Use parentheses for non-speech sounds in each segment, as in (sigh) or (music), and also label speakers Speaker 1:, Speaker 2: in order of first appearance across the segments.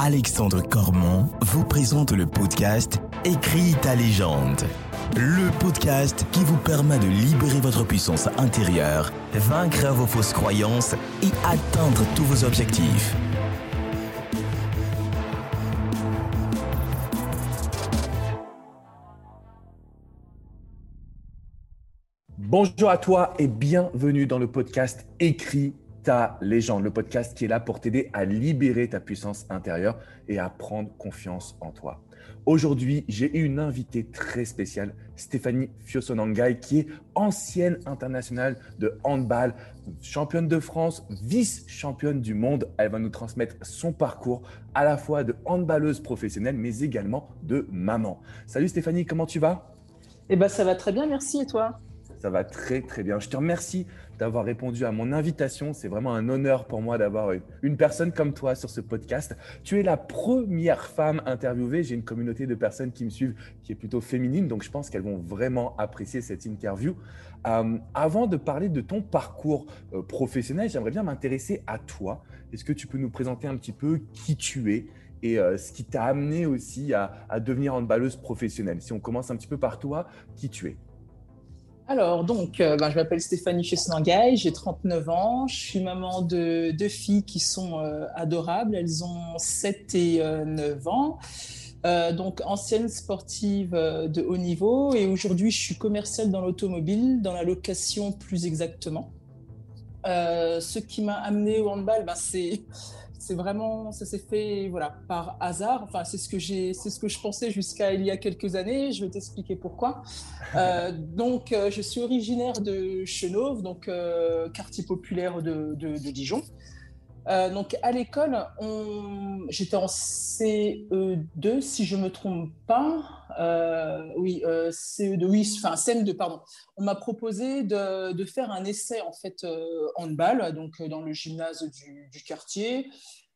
Speaker 1: Alexandre Cormon vous présente le podcast Écris ta légende. Le podcast qui vous permet de libérer votre puissance intérieure, vaincre vos fausses croyances et atteindre tous vos objectifs.
Speaker 2: Bonjour à toi et bienvenue dans le podcast Écris ta légende, le podcast qui est là pour t'aider à libérer ta puissance intérieure et à prendre confiance en toi. Aujourd'hui, j'ai une invitée très spéciale, Stéphanie Fiosonangai, qui est ancienne internationale de handball, championne de France, vice-championne du monde. Elle va nous transmettre son parcours à la fois de handballeuse professionnelle, mais également de maman. Salut Stéphanie, comment tu vas?
Speaker 3: Eh ben, ça va très bien, merci. Et toi?
Speaker 2: Ça va très très bien. Je te remercie d'avoir répondu à mon invitation. C'est vraiment un honneur pour moi d'avoir une personne comme toi sur ce podcast. Tu es la première femme interviewée. J'ai une communauté de personnes qui me suivent qui est plutôt féminine, donc je pense qu'elles vont vraiment apprécier cette interview. Euh, avant de parler de ton parcours euh, professionnel, j'aimerais bien m'intéresser à toi. Est-ce que tu peux nous présenter un petit peu qui tu es et euh, ce qui t'a amené aussi à, à devenir handballeuse professionnelle? Si on commence un petit peu par toi, qui tu es?
Speaker 3: Alors, donc, euh, ben, je m'appelle Stéphanie Chesnangaï, j'ai 39 ans, je suis maman de deux filles qui sont euh, adorables, elles ont 7 et 9 euh, ans. donc, ancienne sportive de haut niveau et aujourd'hui, je suis commerciale dans l'automobile, dans la location plus exactement. ce qui m'a amené au handball, ben, c'est c'est vraiment, ça s'est fait voilà par hasard. Enfin, c'est ce que j'ai, c'est ce que je pensais jusqu'à il y a quelques années. Je vais t'expliquer pourquoi. Euh, (laughs) donc, euh, je suis originaire de Chenauve, donc euh, quartier populaire de, Dijon. Donc à l'école, j'étais en CE2 si je me trompe pas. oui, CE2, oui, enfin CM2 pardon. On m'a proposé de, faire un essai en fait handball, donc dans le gymnase du, quartier.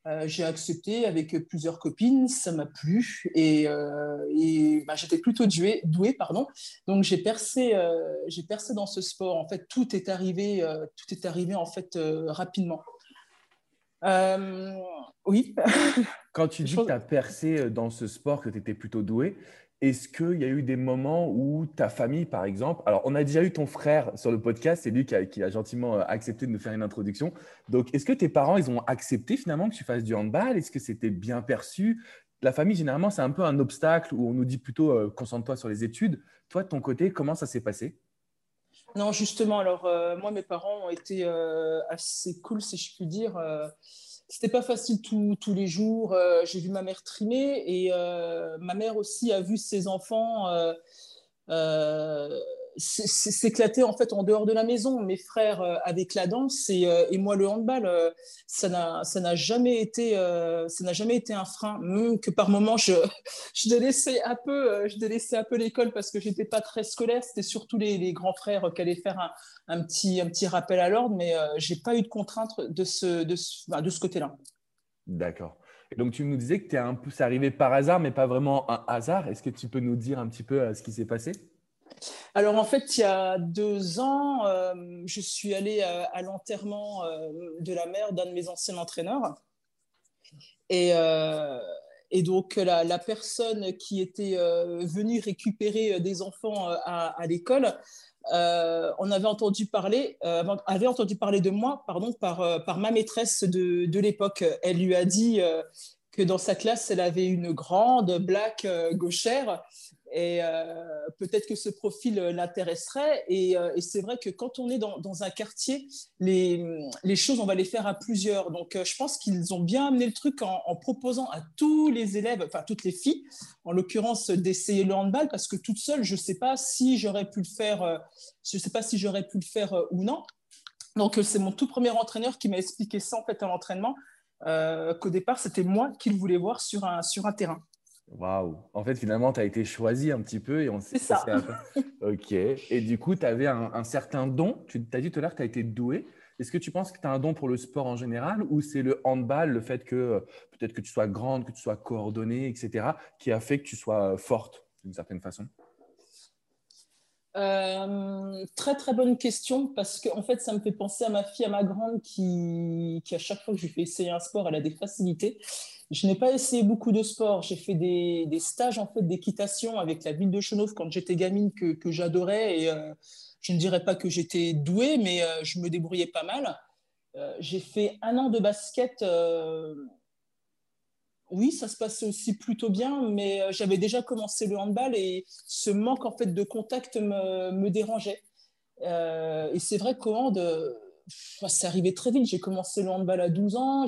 Speaker 3: Euh, j'ai accepté avec plusieurs copines, ça m'a plu et, euh, bah, j'étais plutôt douée, douée, pardon. Donc j'ai percé, euh, j'ai percé dans ce sport. En fait, tout est arrivé, tout est arrivé en fait rapidement. Oui. (laughs)
Speaker 2: Quand tu dis que tu as percé dans ce sport, que tu étais plutôt douée, est-ce qu'il y a eu des moments où ta famille, par exemple, alors on a déjà eu ton frère sur le podcast, c'est lui qui a, gentiment euh, accepté de nous faire une introduction. Donc, est-ce que tes parents, ils ont accepté finalement que tu fasses du handball? Est-ce que c'était bien perçu? La famille, généralement, c'est un peu un obstacle où on nous dit plutôt euh, concentre-toi sur les études. Toi, de ton côté, comment ça s'est passé?
Speaker 3: Non, justement, alors euh, moi, mes parents ont été assez cool, si je puis dire c'était pas facile tous les jours. Euh, j'ai vu ma mère trimer et euh, ma mère aussi a vu ses enfants euh, s'éclater en fait en dehors de la maison. Mes frères avec la danse et, et moi le handball, ça n'a ça n'a jamais été jamais été un frein. Même que par moments je (laughs) je délaissais un peu je peu l'école parce que j'étais pas très scolaire. C'était surtout les, grands frères qui allaient faire un, petit, un petit rappel à l'ordre, mais euh, j'ai pas eu de contraintes de ce, de ce, côté-là.
Speaker 2: D'accord. Donc, tu nous disais que es c'est arrivé par hasard, mais pas vraiment un hasard. Est-ce que tu peux nous dire un petit peu euh, ce qui s'est passé?
Speaker 3: Alors en fait, il y a deux ans, euh, je suis allée à, l'enterrement de la mère d'un de mes anciens entraîneurs. Et, donc la, personne qui était venue récupérer des enfants à, l'école euh, on avait entendu parler, euh, avait entendu parler de moi, pardon, par, euh, par ma maîtresse de, de l'époque. Elle lui a dit que dans sa classe, elle avait une grande black gauchère et euh, peut-être que ce profil euh, l'intéresserait. Euh, et, c'est vrai que quand on est dans, un quartier, les, choses, on va les faire à plusieurs. Donc, je pense qu'ils ont bien amené le truc en, proposant à tous les élèves, enfin toutes les filles, en l'occurrence, d'essayer le handball, parce que toute seule, je ne sais pas si j'aurais pu le faire, je sais pas si j'aurais pu le faire ou non. Donc, c'est mon tout premier entraîneur qui m'a expliqué ça en fait à l'entraînement, qu'au départ, c'était moi qu'il voulait voir sur un terrain.
Speaker 2: Waouh En fait, finalement, tu as été choisi un petit peu et on
Speaker 3: C'est ça.
Speaker 2: ok. Et du coup, tu avais un, certain don. Tu as dit tout à l'heure que tu as été doué. Est-ce que tu penses que tu as un don pour le sport en général ou c'est le handball, le fait que peut-être que tu sois grande, que tu sois coordonnée, etc., qui a fait que tu sois forte d'une certaine façon?
Speaker 3: Euh, très très bonne question parce que en fait ça me fait penser à ma fille, à ma grande qui, qui à chaque fois que je lui fais essayer un sport, elle a des facilités. Je n'ai pas essayé beaucoup de sports. J'ai fait des, stages en fait d'équitation avec la ville de Chenauve quand j'étais gamine que, j'adorais et euh, je ne dirais pas que j'étais douée, mais euh, je me débrouillais pas mal. j'ai fait un an de basket oui, ça se passait aussi plutôt bien, mais euh, j'avais déjà commencé le handball et ce manque en fait de contact me, dérangeait. Euh, et c'est vrai qu'au hand, ça arrivait très vite. J'ai commencé le handball à 12 ans,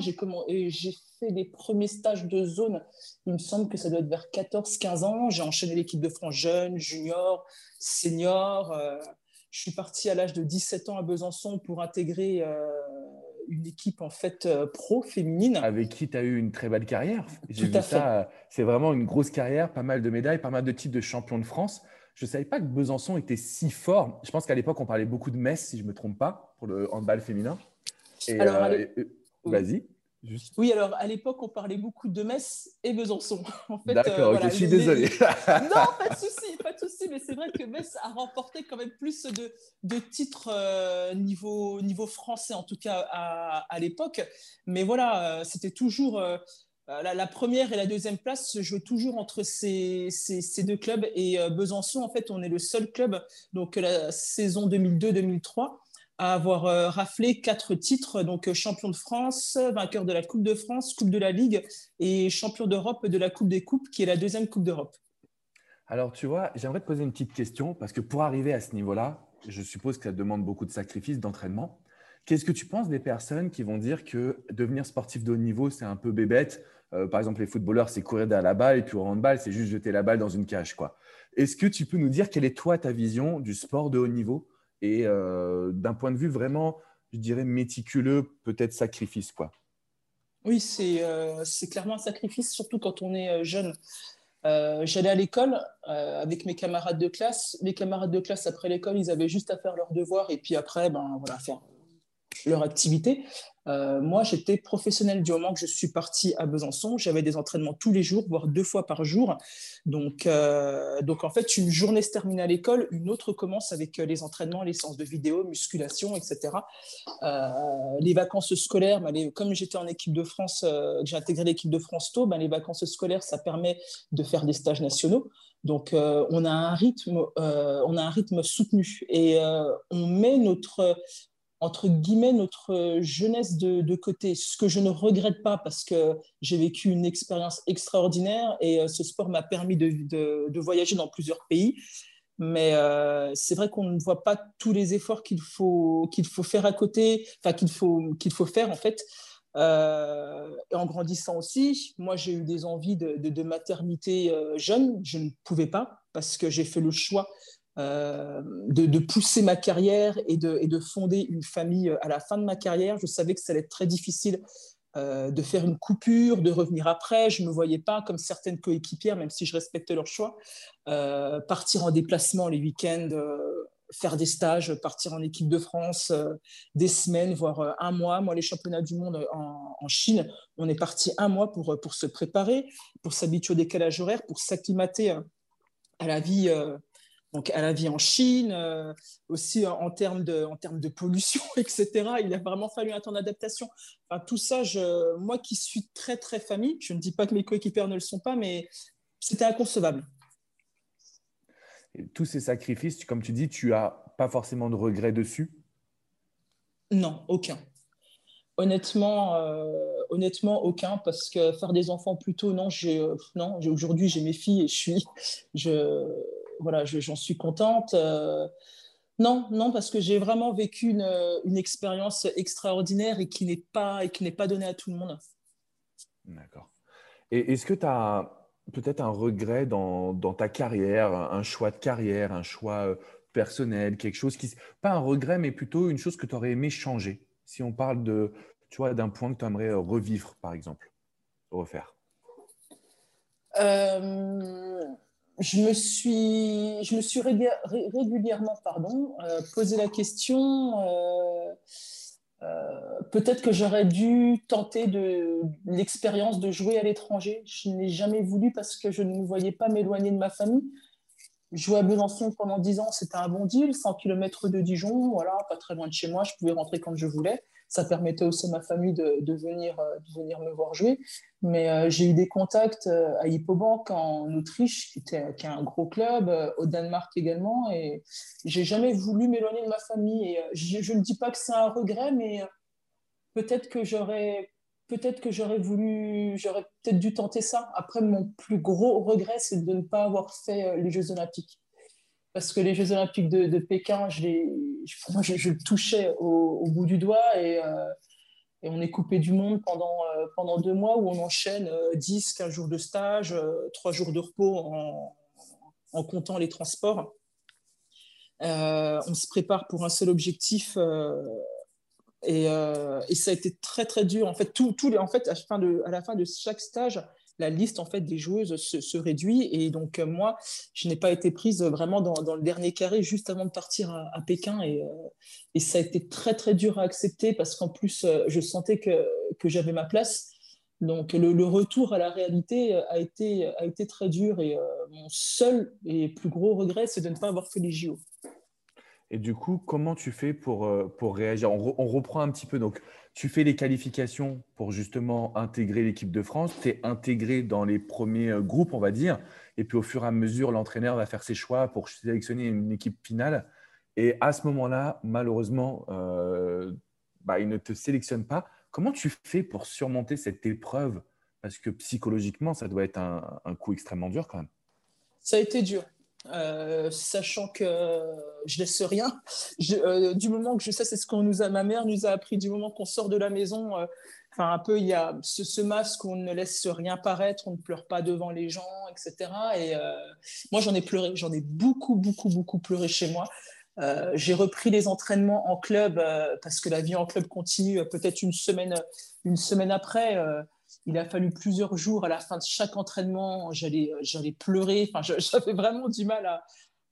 Speaker 3: fait les premiers stages de zone. Il me semble que ça doit être vers 14-15 ans. J'ai enchaîné l'équipe de France jeune, junior, senior. Euh, je suis partie à l'âge de 17 ans à Besançon pour intégrer une équipe en fait euh, pro féminine.
Speaker 2: Avec qui tu as eu une très belle carrière. J'ai vu ça. C'est vraiment une grosse carrière, pas mal de médailles, pas mal de titres de champion de France. Je ne savais pas que Besançon était si fort. Je pense qu'à l'époque, on parlait beaucoup de Metz, si je ne me trompe pas, pour le handball féminin.
Speaker 3: Alors, euh,
Speaker 2: vas-y.
Speaker 3: Oui, alors à l'époque, on parlait beaucoup de Metz et Besançon. (laughs)
Speaker 2: En fait, D'accord, je suis désolé. (laughs)
Speaker 3: non, pas de souci, pas de souci, mais c'est vrai que Metz a remporté quand même plus de, de titres euh, niveau, niveau français, en tout cas à, à l'époque. Mais voilà, euh, c'était toujours. Euh, la, première et la deuxième place se jouaient toujours entre ces, ces, ces deux clubs. Et Besançon, en fait, on est le seul club, donc la saison 2002-2003, à avoir euh, raflé quatre titres, donc euh, champion de France, vainqueur de la Coupe de France, Coupe de la Ligue et champion d'Europe de la Coupe des Coupes, qui est la deuxième Coupe d'Europe.
Speaker 2: Alors, tu vois, j'aimerais te poser une petite question, parce que pour arriver à ce niveau-là, je suppose que ça demande beaucoup de sacrifices, d'entraînement. Qu'est-ce que tu penses des personnes qui vont dire que devenir sportif de haut niveau, c'est un peu bébête? Euh, Par exemple, les footballeurs, c'est courir derrière la balle, et puis au handball, c'est juste jeter la balle dans une cage. quoi. Est-ce que tu peux nous dire quelle est toi ta vision du sport de haut niveau? Et euh, d'un point de vue vraiment, je dirais, méticuleux, peut-être sacrifice. quoi.
Speaker 3: Oui, euh, c'est clairement un sacrifice, surtout quand on est euh, jeune. J'allais à l'école avec mes camarades de classe. Les camarades de classe, après l'école, ils avaient juste à faire leurs devoirs et puis après, ben, voilà, faire leur activité. Euh, moi, j'étais professionnel du moment que je suis parti à Besançon. J'avais des entraînements tous les jours, voire deux fois par jour. Donc, euh, donc en fait, une journée se termine à l'école, une autre commence avec euh, les entraînements, les séances de vidéo, musculation, etc. les vacances scolaires, ben, comme j'étais en équipe de France, j'ai intégré l'équipe de France tôt, ben, les vacances scolaires, ça permet de faire des stages nationaux. Donc, on, a un rythme, on a un rythme soutenu et on met notre, entre guillemets, notre jeunesse de, côté, ce que je ne regrette pas parce que j'ai vécu une expérience extraordinaire et euh, ce sport m'a permis de, voyager dans plusieurs pays. Mais euh, c'est vrai qu'on ne voit pas tous les efforts qu'il faut, faut faire à côté, enfin qu'il faut, faut faire en fait. Euh, et en grandissant aussi, moi j'ai eu des envies de, de maternité jeune, je ne pouvais pas parce que j'ai fait le choix euh, de, pousser ma carrière et de, de, fonder une famille à la fin de ma carrière. Je savais que ça allait être très difficile euh, de faire une coupure, de revenir après. Je ne me voyais pas comme certaines coéquipières, même si je respectais leur choix, euh, partir en déplacement les week-ends, faire des stages, partir en équipe de France des semaines, voire un mois. Moi, les championnats du monde en, en Chine, on est parti un mois pour, pour se préparer, pour s'habituer au décalage horaire, pour s'acclimater à la vie donc à la vie en Chine, euh, aussi en, termes de, en termes de pollution, (laughs) etc. Il a vraiment fallu un temps d'adaptation. Enfin, tout ça, je, moi qui suis très, très famille, je ne dis pas que mes coéquipiers ne le sont pas, mais c'était inconcevable.
Speaker 2: tous ces sacrifices, comme tu dis, tu n'as pas forcément de regrets dessus?
Speaker 3: Non, aucun. Honnêtement, euh, honnêtement, aucun, parce que faire des enfants plus tôt, non, non aujourd'hui j'ai mes filles et je suis, je, voilà, j'en suis contente. Euh, non, non, parce que j'ai vraiment vécu une, une expérience extraordinaire et qui n'est pas, et qui n'est pas donnée à tout le monde.
Speaker 2: D'accord. Et est-ce que tu as peut-être un regret dans, dans, ta carrière, un choix de carrière, un choix euh, personnel, quelque chose qui. Pas un regret, mais plutôt une chose que tu aurais aimé changer? Si on parle de, tu vois, d'un point que tu aimerais revivre, par exemple, refaire.
Speaker 3: Euh, je me suis, je me suis régulièrement pardon, euh, posé la question. Euh, euh, peut-être que j'aurais dû tenter de, l'expérience de jouer à l'étranger. Je n'ai jamais voulu parce que je ne voyais pas m'éloigner de ma famille. jouer à Besançon pendant 10 ans, c'était un bon deal. 100 km de Dijon, voilà, pas très loin de chez moi. Je pouvais rentrer quand je voulais. Ça permettait aussi à ma famille de, de venir, me voir jouer. Mais j'ai eu des contacts à Hippobank en Autriche, qui, était, est un gros club, au Danemark également. Et j'ai jamais voulu m'éloigner de ma famille. Et je ne dis pas que c'est un regret, mais peut-être que j'aurais peut-être que j'aurais voulu, j'aurais peut-être dû tenter ça. Après, mon plus gros regret, c'est de ne pas avoir fait euh, les Jeux Olympiques. Parce que les Jeux Olympiques de, Pékin, je, moi, je, le touchais au, bout du doigt et, euh, et, on est coupé du monde pendant, euh, deux mois où on enchaîne 10, 15 jours de stage, 3 jours de repos en, comptant les transports. on se prépare pour un seul objectif euh, et, ça a été très très dur. En fait, tout, les, en fait, à la fin de chaque stage, la liste en fait des joueuses se, réduit. Et donc euh, moi, je n'ai pas été prise vraiment dans, le dernier carré juste avant de partir à, Pékin. Et, euh, et, ça a été très très dur à accepter parce qu'en plus, je sentais que, j'avais ma place. Donc le, le, retour à la réalité a été, très dur. Et mon seul et plus gros regret, c'est de ne pas avoir fait les JO.
Speaker 2: Et du coup, comment tu fais pour, euh, réagir? On, reprend un petit peu. Donc, tu fais les qualifications pour justement intégrer l'équipe de France. Tu es intégré dans les premiers euh, groupes, on va dire. Et puis, au fur et à mesure, l'entraîneur va faire ses choix pour sélectionner une équipe finale. Et à ce moment-là, malheureusement, euh, bah, il ne te sélectionne pas. Comment tu fais pour surmonter cette épreuve? Parce que psychologiquement, ça doit être un, un coup extrêmement dur quand même.
Speaker 3: Ça a été dur. Euh, sachant que je laisse rien. Euh, du moment que je sais, c'est ce qu'on nous a, ma mère nous a appris du moment qu'on sort de la maison. Euh, enfin, un peu, il y a ce, masque où on ne laisse rien paraître, on ne pleure pas devant les gens, etc. Et moi, j'en ai pleuré, j'en ai beaucoup, beaucoup, beaucoup pleuré chez moi. j'ai repris les entraînements en club parce que la vie en club continue peut-être une semaine, une semaine après il a fallu plusieurs jours à la fin de chaque entraînement, j'allais, j'allais pleurer. Enfin, (laughs) j'avais vraiment du mal à,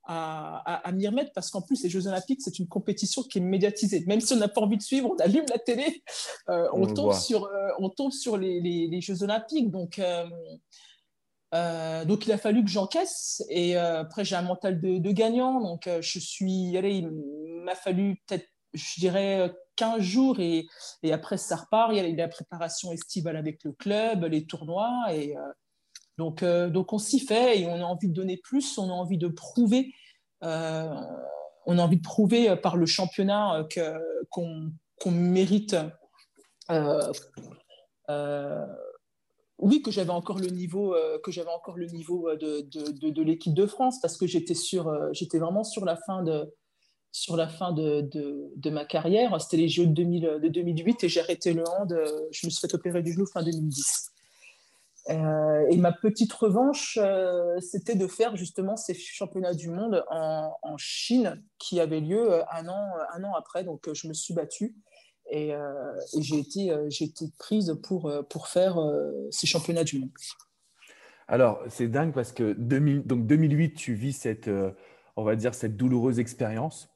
Speaker 3: à, m'y remettre parce qu'en plus, les Jeux Olympiques, c'est une compétition qui est médiatisée. Même si on n'a pas envie de suivre, on allume la télé, (laughs) euh, on, tombe sur, euh, on tombe sur les, les, Jeux Olympiques. Donc, euh, donc, il a fallu que j'encaisse. Et après, j'ai un mental de, de gagnant. Donc, je suis allé, il m'a fallu peut-être, je dirais, 15 jours et, après ça repart. Il y a la préparation estivale avec le club, les tournois. Et, euh, donc, euh, donc on s'y fait et on a envie de donner plus, on a envie de prouver. Euh, on a envie de prouver par le championnat qu'on mérite. oui, que j'avais encore le niveau, que j'avais encore le niveau de, de, de l'équipe de France parce que j'étais sur, j'étais vraiment sur la fin de, sur la fin de, ma carrière. C'était les Jeux de, 2000, de 2008 et j'ai arrêté le hand. Euh, je me suis fait opérer du genou fin 2010. Euh, et ma petite revanche, euh, c'était de faire justement ces championnats du monde en, Chine qui avaient lieu un an, après. Donc je me suis battue et, j'ai été, prise pour, faire ces championnats du monde.
Speaker 2: Alors c'est dingue parce que 2000, donc 2008, tu vis cette, on va dire, cette douloureuse expérience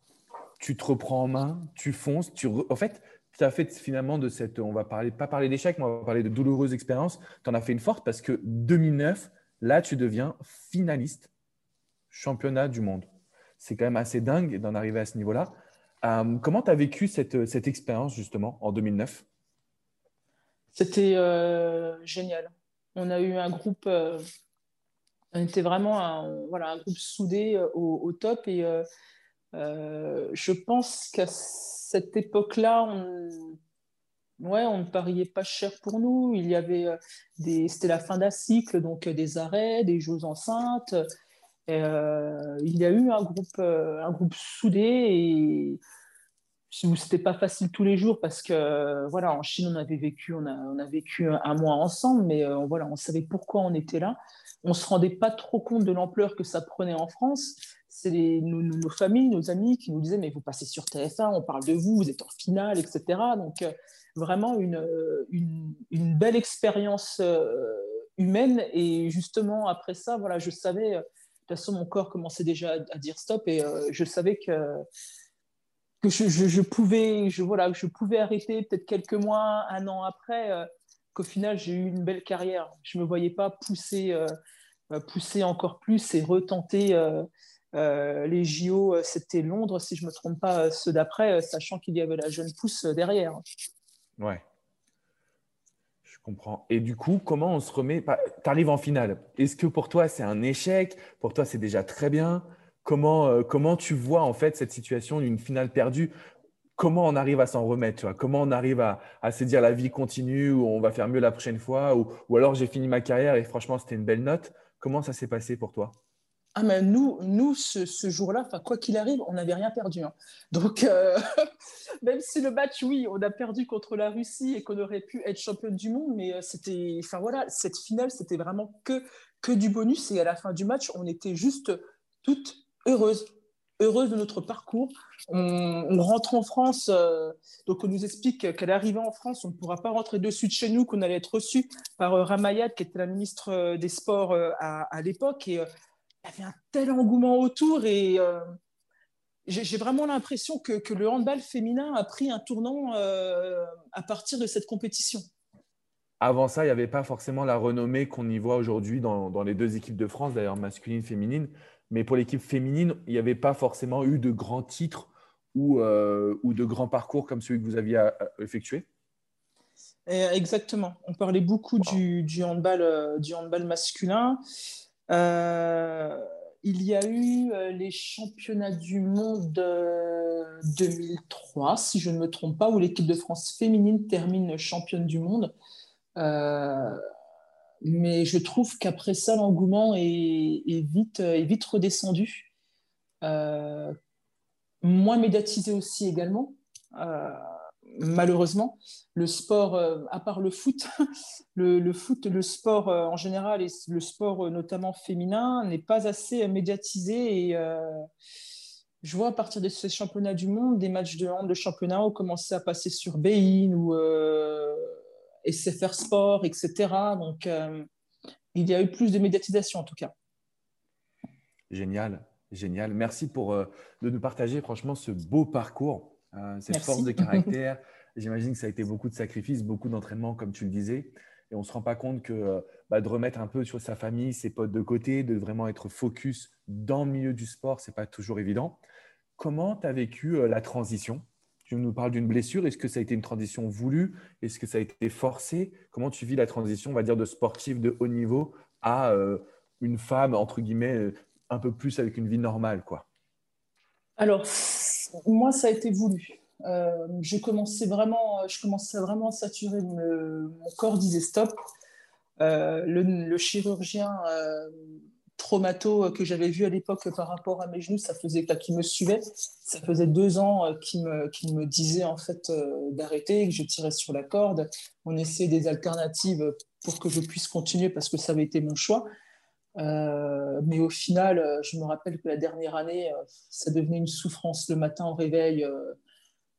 Speaker 2: tu te reprends en main, tu fonces, tu en fait, tu as fait finalement de cette, on va parler, pas parler d'échec, mais on va parler de douloureuse expérience, tu en as fait une forte parce que 2009, là, tu deviens finaliste championnat du monde. C'est quand même assez dingue d'en arriver à ce niveau-là. Euh, comment tu as vécu cette, cette expérience justement en 2009
Speaker 3: C'était euh, génial. On a eu un groupe, euh, on était vraiment un, voilà, un groupe soudé au, au top et euh, je pense qu'à cette époque-là, on... Ouais, on ne pariait pas cher pour nous. Il y avait euh, des, c'était la fin d'un cycle, donc euh, des arrêts, des joueuses enceintes. il y a eu un groupe, un groupe soudé et c'était pas facile tous les jours parce que voilà, en Chine on avait vécu, on a, vécu un, mois ensemble, mais voilà, on savait pourquoi on était là. On se rendait pas trop compte de l'ampleur que ça prenait en France c'est nos, familles, nos amis qui nous disaient mais vous passez sur TF1, on parle de vous, vous êtes en finale, etc. Donc euh, vraiment une, une, belle expérience euh, humaine et justement après ça, voilà, je savais, euh, de toute façon mon corps commençait déjà à, dire stop et je savais que je, pouvais, voilà, je pouvais arrêter peut-être quelques mois, un an après, qu'au final j'ai eu une belle carrière. Je ne me voyais pas pousser, pousser encore plus et retenter les JO, c'était Londres, si je ne me trompe pas, ceux d'après, sachant qu'il y avait la jeune pousse derrière.
Speaker 2: Ouais. Je comprends. Et du coup, comment on se remet Tu arrives en finale. Est-ce que pour toi, c'est un échec? Pour toi, c'est déjà très bien comment, comment tu vois en fait cette situation d'une finale perdue? Comment on arrive à s'en remettre, comment on arrive à, se dire la vie continue ou on va faire mieux la prochaine fois? Ou, alors j'ai fini ma carrière et franchement c'était une belle note. Comment ça s'est passé pour toi?
Speaker 3: Ah mais nous, nous ce, jour-là, quoi qu'il arrive, on n'avait rien perdu. Hein. Donc, euh, (laughs) même si le match, oui, on a perdu contre la Russie et qu'on aurait pu être championne du monde, mais euh, c'était, enfin voilà, cette finale, c'était vraiment que, que du bonus. Et à la fin du match, on était juste toutes heureuses heureuse de notre parcours. On, rentre en France, euh, donc on nous explique qu'à l'arrivée en France, on ne pourra pas rentrer de suite chez nous, qu'on allait être reçu par Ramayad, qui était la ministre des Sports à, l'époque. Et il y avait un tel engouement autour. Et j'ai vraiment l'impression que, que, le handball féminin a pris un tournant à partir de cette compétition.
Speaker 2: Avant ça, il n'y avait pas forcément la renommée qu'on y voit aujourd'hui dans, dans, les deux équipes de France, d'ailleurs masculine, féminine. Mais pour l'équipe féminine, il n'y avait pas forcément eu de grands titres ou, euh, ou de grands parcours comme celui que vous aviez euh, effectué
Speaker 3: euh, Exactement. On parlait beaucoup du, du, handball, du handball masculin. Il y a eu les championnats du monde 2003, si je ne me trompe pas, où l'équipe de France féminine termine championne du monde. Mais je trouve qu'après ça, l'engouement est, vite, vite redescendu. Euh, moins médiatisé aussi également. Euh, malheureusement, le sport, euh, à part le foot, (laughs) le, foot, le sport en général et le sport notamment féminin n'est pas assez médiatisé. Et je vois à partir de ces championnats du monde, des matchs de hand de championnat ont commencé à passer sur Bein ou SFR Sport, etc. Donc, euh, il y a eu plus de médiatisation en tout cas.
Speaker 2: Génial, génial. Merci pour euh, de nous partager franchement ce beau parcours, euh, cette force de (laughs) caractère. J'imagine que ça a été beaucoup de sacrifices, beaucoup d'entraînement, comme tu le disais. Et on ne se rend pas compte que bah, de remettre un peu sur sa famille, ses potes de côté, de vraiment être focus dans le milieu du sport, ce n'est pas toujours évident. Comment tu as vécu la transition? Tu nous parles d'une blessure. Est-ce que ça a été une transition voulue? Est-ce que ça a été forcé? Comment tu vis la transition, on va dire, de sportif de haut niveau à euh, une femme, entre guillemets, euh, un peu plus avec une vie normale quoi?
Speaker 3: Alors, moi, ça a été voulu. Euh, je, commençais vraiment, je commençais vraiment à saturer. mon corps disait stop. Le, le, chirurgien traumato euh, que j'avais vu à l'époque par rapport à mes genoux, ça faisait qui me suivait. Ça faisait deux ans euh, qu'il me, me disait en fait euh, d'arrêter, que je tirais sur la corde. On essayait des alternatives pour que je puisse continuer parce que ça avait été mon choix. Mais au final, je me rappelle que la dernière année, ça devenait une souffrance le matin au réveil.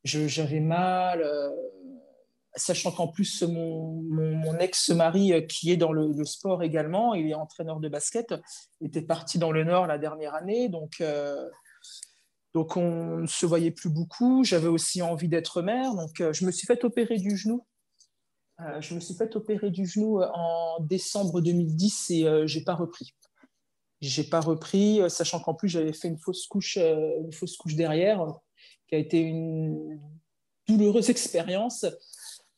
Speaker 3: J'avais mal sachant qu'en plus mon, ex-mari euh, qui est dans le, sport également, il est entraîneur de basket, était parti dans le Nord la dernière année, donc euh, donc on ne se voyait plus beaucoup. J'avais aussi envie d'être mère, donc euh, je me suis fait opérer du genou. Je me suis fait opérer du genou en décembre 2010 et j'ai pas repris. J'ai pas repris, sachant qu'en plus j'avais fait une fausse couche, une fausse couche derrière, qui a été une douloureuse expérience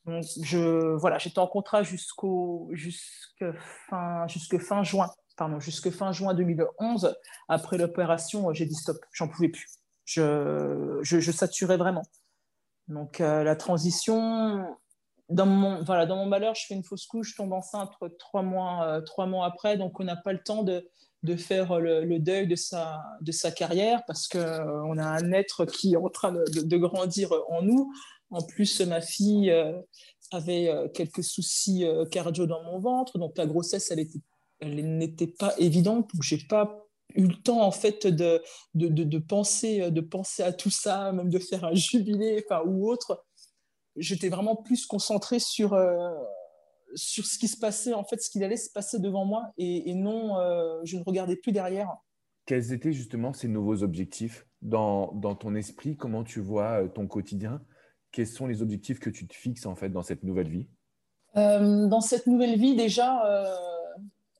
Speaker 3: je, voilà, j'étais en contrat jusqu'au, jusque fin, jusque fin juin, pardon, jusque fin juin 2011. Après l'opération, j'ai dit stop, j'en pouvais plus. Je, je, saturais vraiment. Donc, euh, la transition, dans mon, voilà, dans mon malheur, je fais une fausse couche, je tombe enceinte trois mois, euh, trois mois après, donc on n'a pas le temps de, de faire le, deuil de sa, de sa carrière parce qu'on euh, a un être qui est en train de, grandir en nous. En plus, ma fille euh, avait euh, quelques soucis euh, cardio dans mon ventre, donc la grossesse, elle, n'était pas évidente. Donc, j'ai pas eu le temps en fait de, de, penser, de penser à tout ça, même de faire un jubilé enfin, ou autre. J'étais vraiment plus concentrée sur, sur ce qui se passait, en fait, ce qu'il allait se passer devant moi, et, non, je ne regardais plus derrière.
Speaker 2: Quels étaient justement ces nouveaux objectifs dans, dans ton esprit? Comment tu vois ton quotidien? Quels sont les objectifs que tu te fixes en fait dans cette nouvelle vie?
Speaker 3: Euh, Dans cette nouvelle vie, déjà, euh,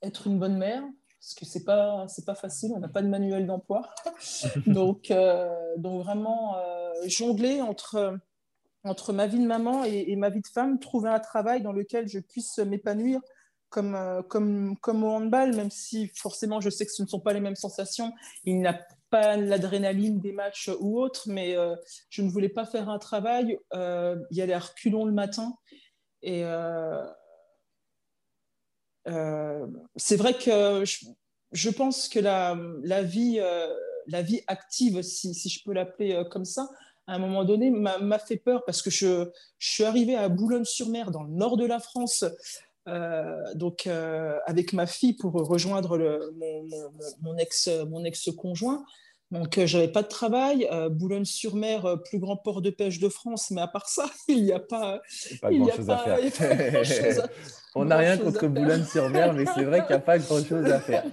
Speaker 3: être une bonne mère, parce que c'est pas c'est pas facile, on n'a pas de manuel d'emploi. (laughs) donc euh, donc vraiment euh, jongler entre entre ma vie de maman et, ma vie de femme, trouver un travail dans lequel je puisse m'épanouir comme, euh, comme, comme au handball, même si forcément je sais que ce ne sont pas les mêmes sensations. Il n'y a pas l'adrénaline des matchs ou autre, mais je ne voulais pas faire un travail, y aller à reculons le matin. Et, euh, c'est vrai que je, pense que la, la vie, euh, la vie active, si, si je peux l'appeler euh, comme ça, à un moment donné, m'a fait peur parce que je, je suis arrivée à Boulogne-sur-Mer, dans le nord de la France, donc avec ma fille pour rejoindre le, mon, mon, ex mon ex conjoint donc, je n'avais pas de travail. Boulogne-sur-Mer, plus grand port de pêche de France, mais à part ça, (laughs) il n'y (laughs) a pas,
Speaker 2: grand-chose à faire. On n'a rien contre Boulogne-sur-Mer, mais c'est vrai qu'il n'y a pas grand-chose à faire.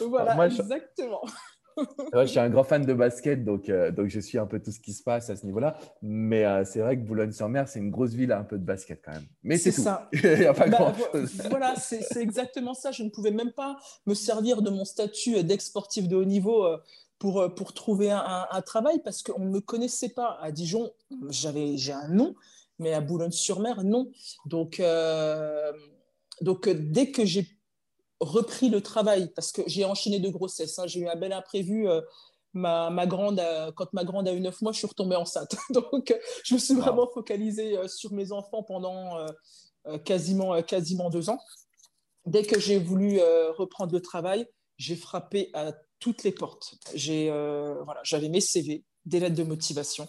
Speaker 3: voilà, exactement.
Speaker 2: je (laughs) suis un grand fan de basket, donc, euh, donc je suis un peu tout ce qui se passe à ce niveau-là. Mais euh, c'est vrai que Boulogne-sur-Mer, c'est une grosse ville à un peu de basket quand même. Mais c'est ça. (laughs) Il n'y a pas bah, grand-chose.
Speaker 3: Voilà, c'est exactement ça. Je ne pouvais même pas me servir de mon statut d'ex-sportif de haut niveau euh, pour, pour trouver un, un travail parce qu'on ne me connaissait pas. À Dijon, j'ai un nom, mais à Boulogne-sur-Mer, non. Donc, donc dès que j'ai repris le travail, parce que j'ai enchaîné de grossesses, hein, j'ai eu un bel imprévu. Euh, ma, ma, grande, quand ma grande a eu 9 mois, je suis retombée enceinte. (laughs) Donc, je me suis vraiment focalisée euh, sur mes enfants pendant quasiment, quasiment deux ans. Dès que j'ai voulu reprendre le travail, j'ai frappé à toutes les portes. J'ai, voilà, j'avais mes CV, des lettres de motivation,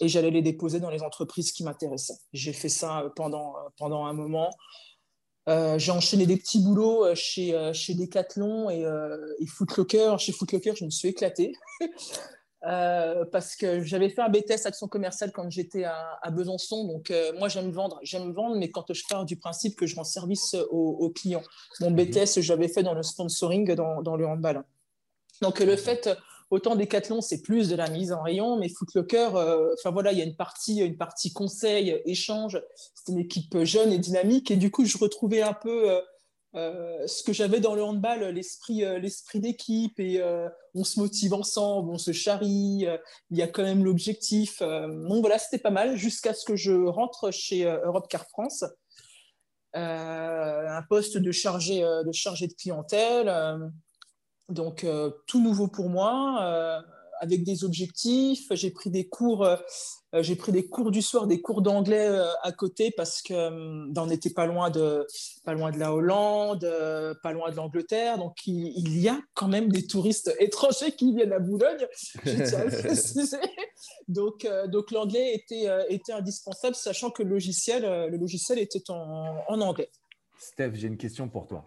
Speaker 3: et j'allais les déposer dans les entreprises qui m'intéressaient. J'ai fait ça euh, pendant, euh, pendant un moment. Euh, j'ai enchaîné des petits boulots chez, chez Decathlon et, et Footlocker. Chez Footlocker, je me suis éclatée (laughs) parce que j'avais fait un BTS action commerciale quand j'étais à, à, Besançon. Donc, moi, j'aime vendre, j'aime vendre, mais quand je pars du principe que je rends service aux, clients. Mon mhm. BTS, j'avais fait dans le sponsoring, dans, dans le handball. Donc, le fait Autant Decathlon, c'est plus de la mise en rayon, mais Footlocker, euh, enfin voilà, il y a une partie, une partie conseil, échange. C'est une équipe jeune et dynamique, et du coup, je retrouvais un peu euh, euh, ce que j'avais dans le handball, l'esprit, l'esprit d'équipe, et on se motive ensemble, on se charrie. il y a quand même l'objectif. donc voilà, c'était pas mal jusqu'à ce que je rentre chez Europe Car France. un poste de chargé de, chargé de clientèle donc, euh, tout nouveau pour moi, euh, avec des objectifs. J'ai pris des cours, euh, j'ai pris des cours du soir, des cours d'anglais à côté parce que ben, on n'était pas loin de, pas loin de la Hollande, pas loin de l'Angleterre. Donc, il, y a quand même des touristes (laughs) étrangers qui viennent à Boulogne. Je. (laughs) Donc, donc l'anglais était, était indispensable, sachant que le logiciel, le logiciel était en, en anglais.
Speaker 2: Steph, j'ai une question pour toi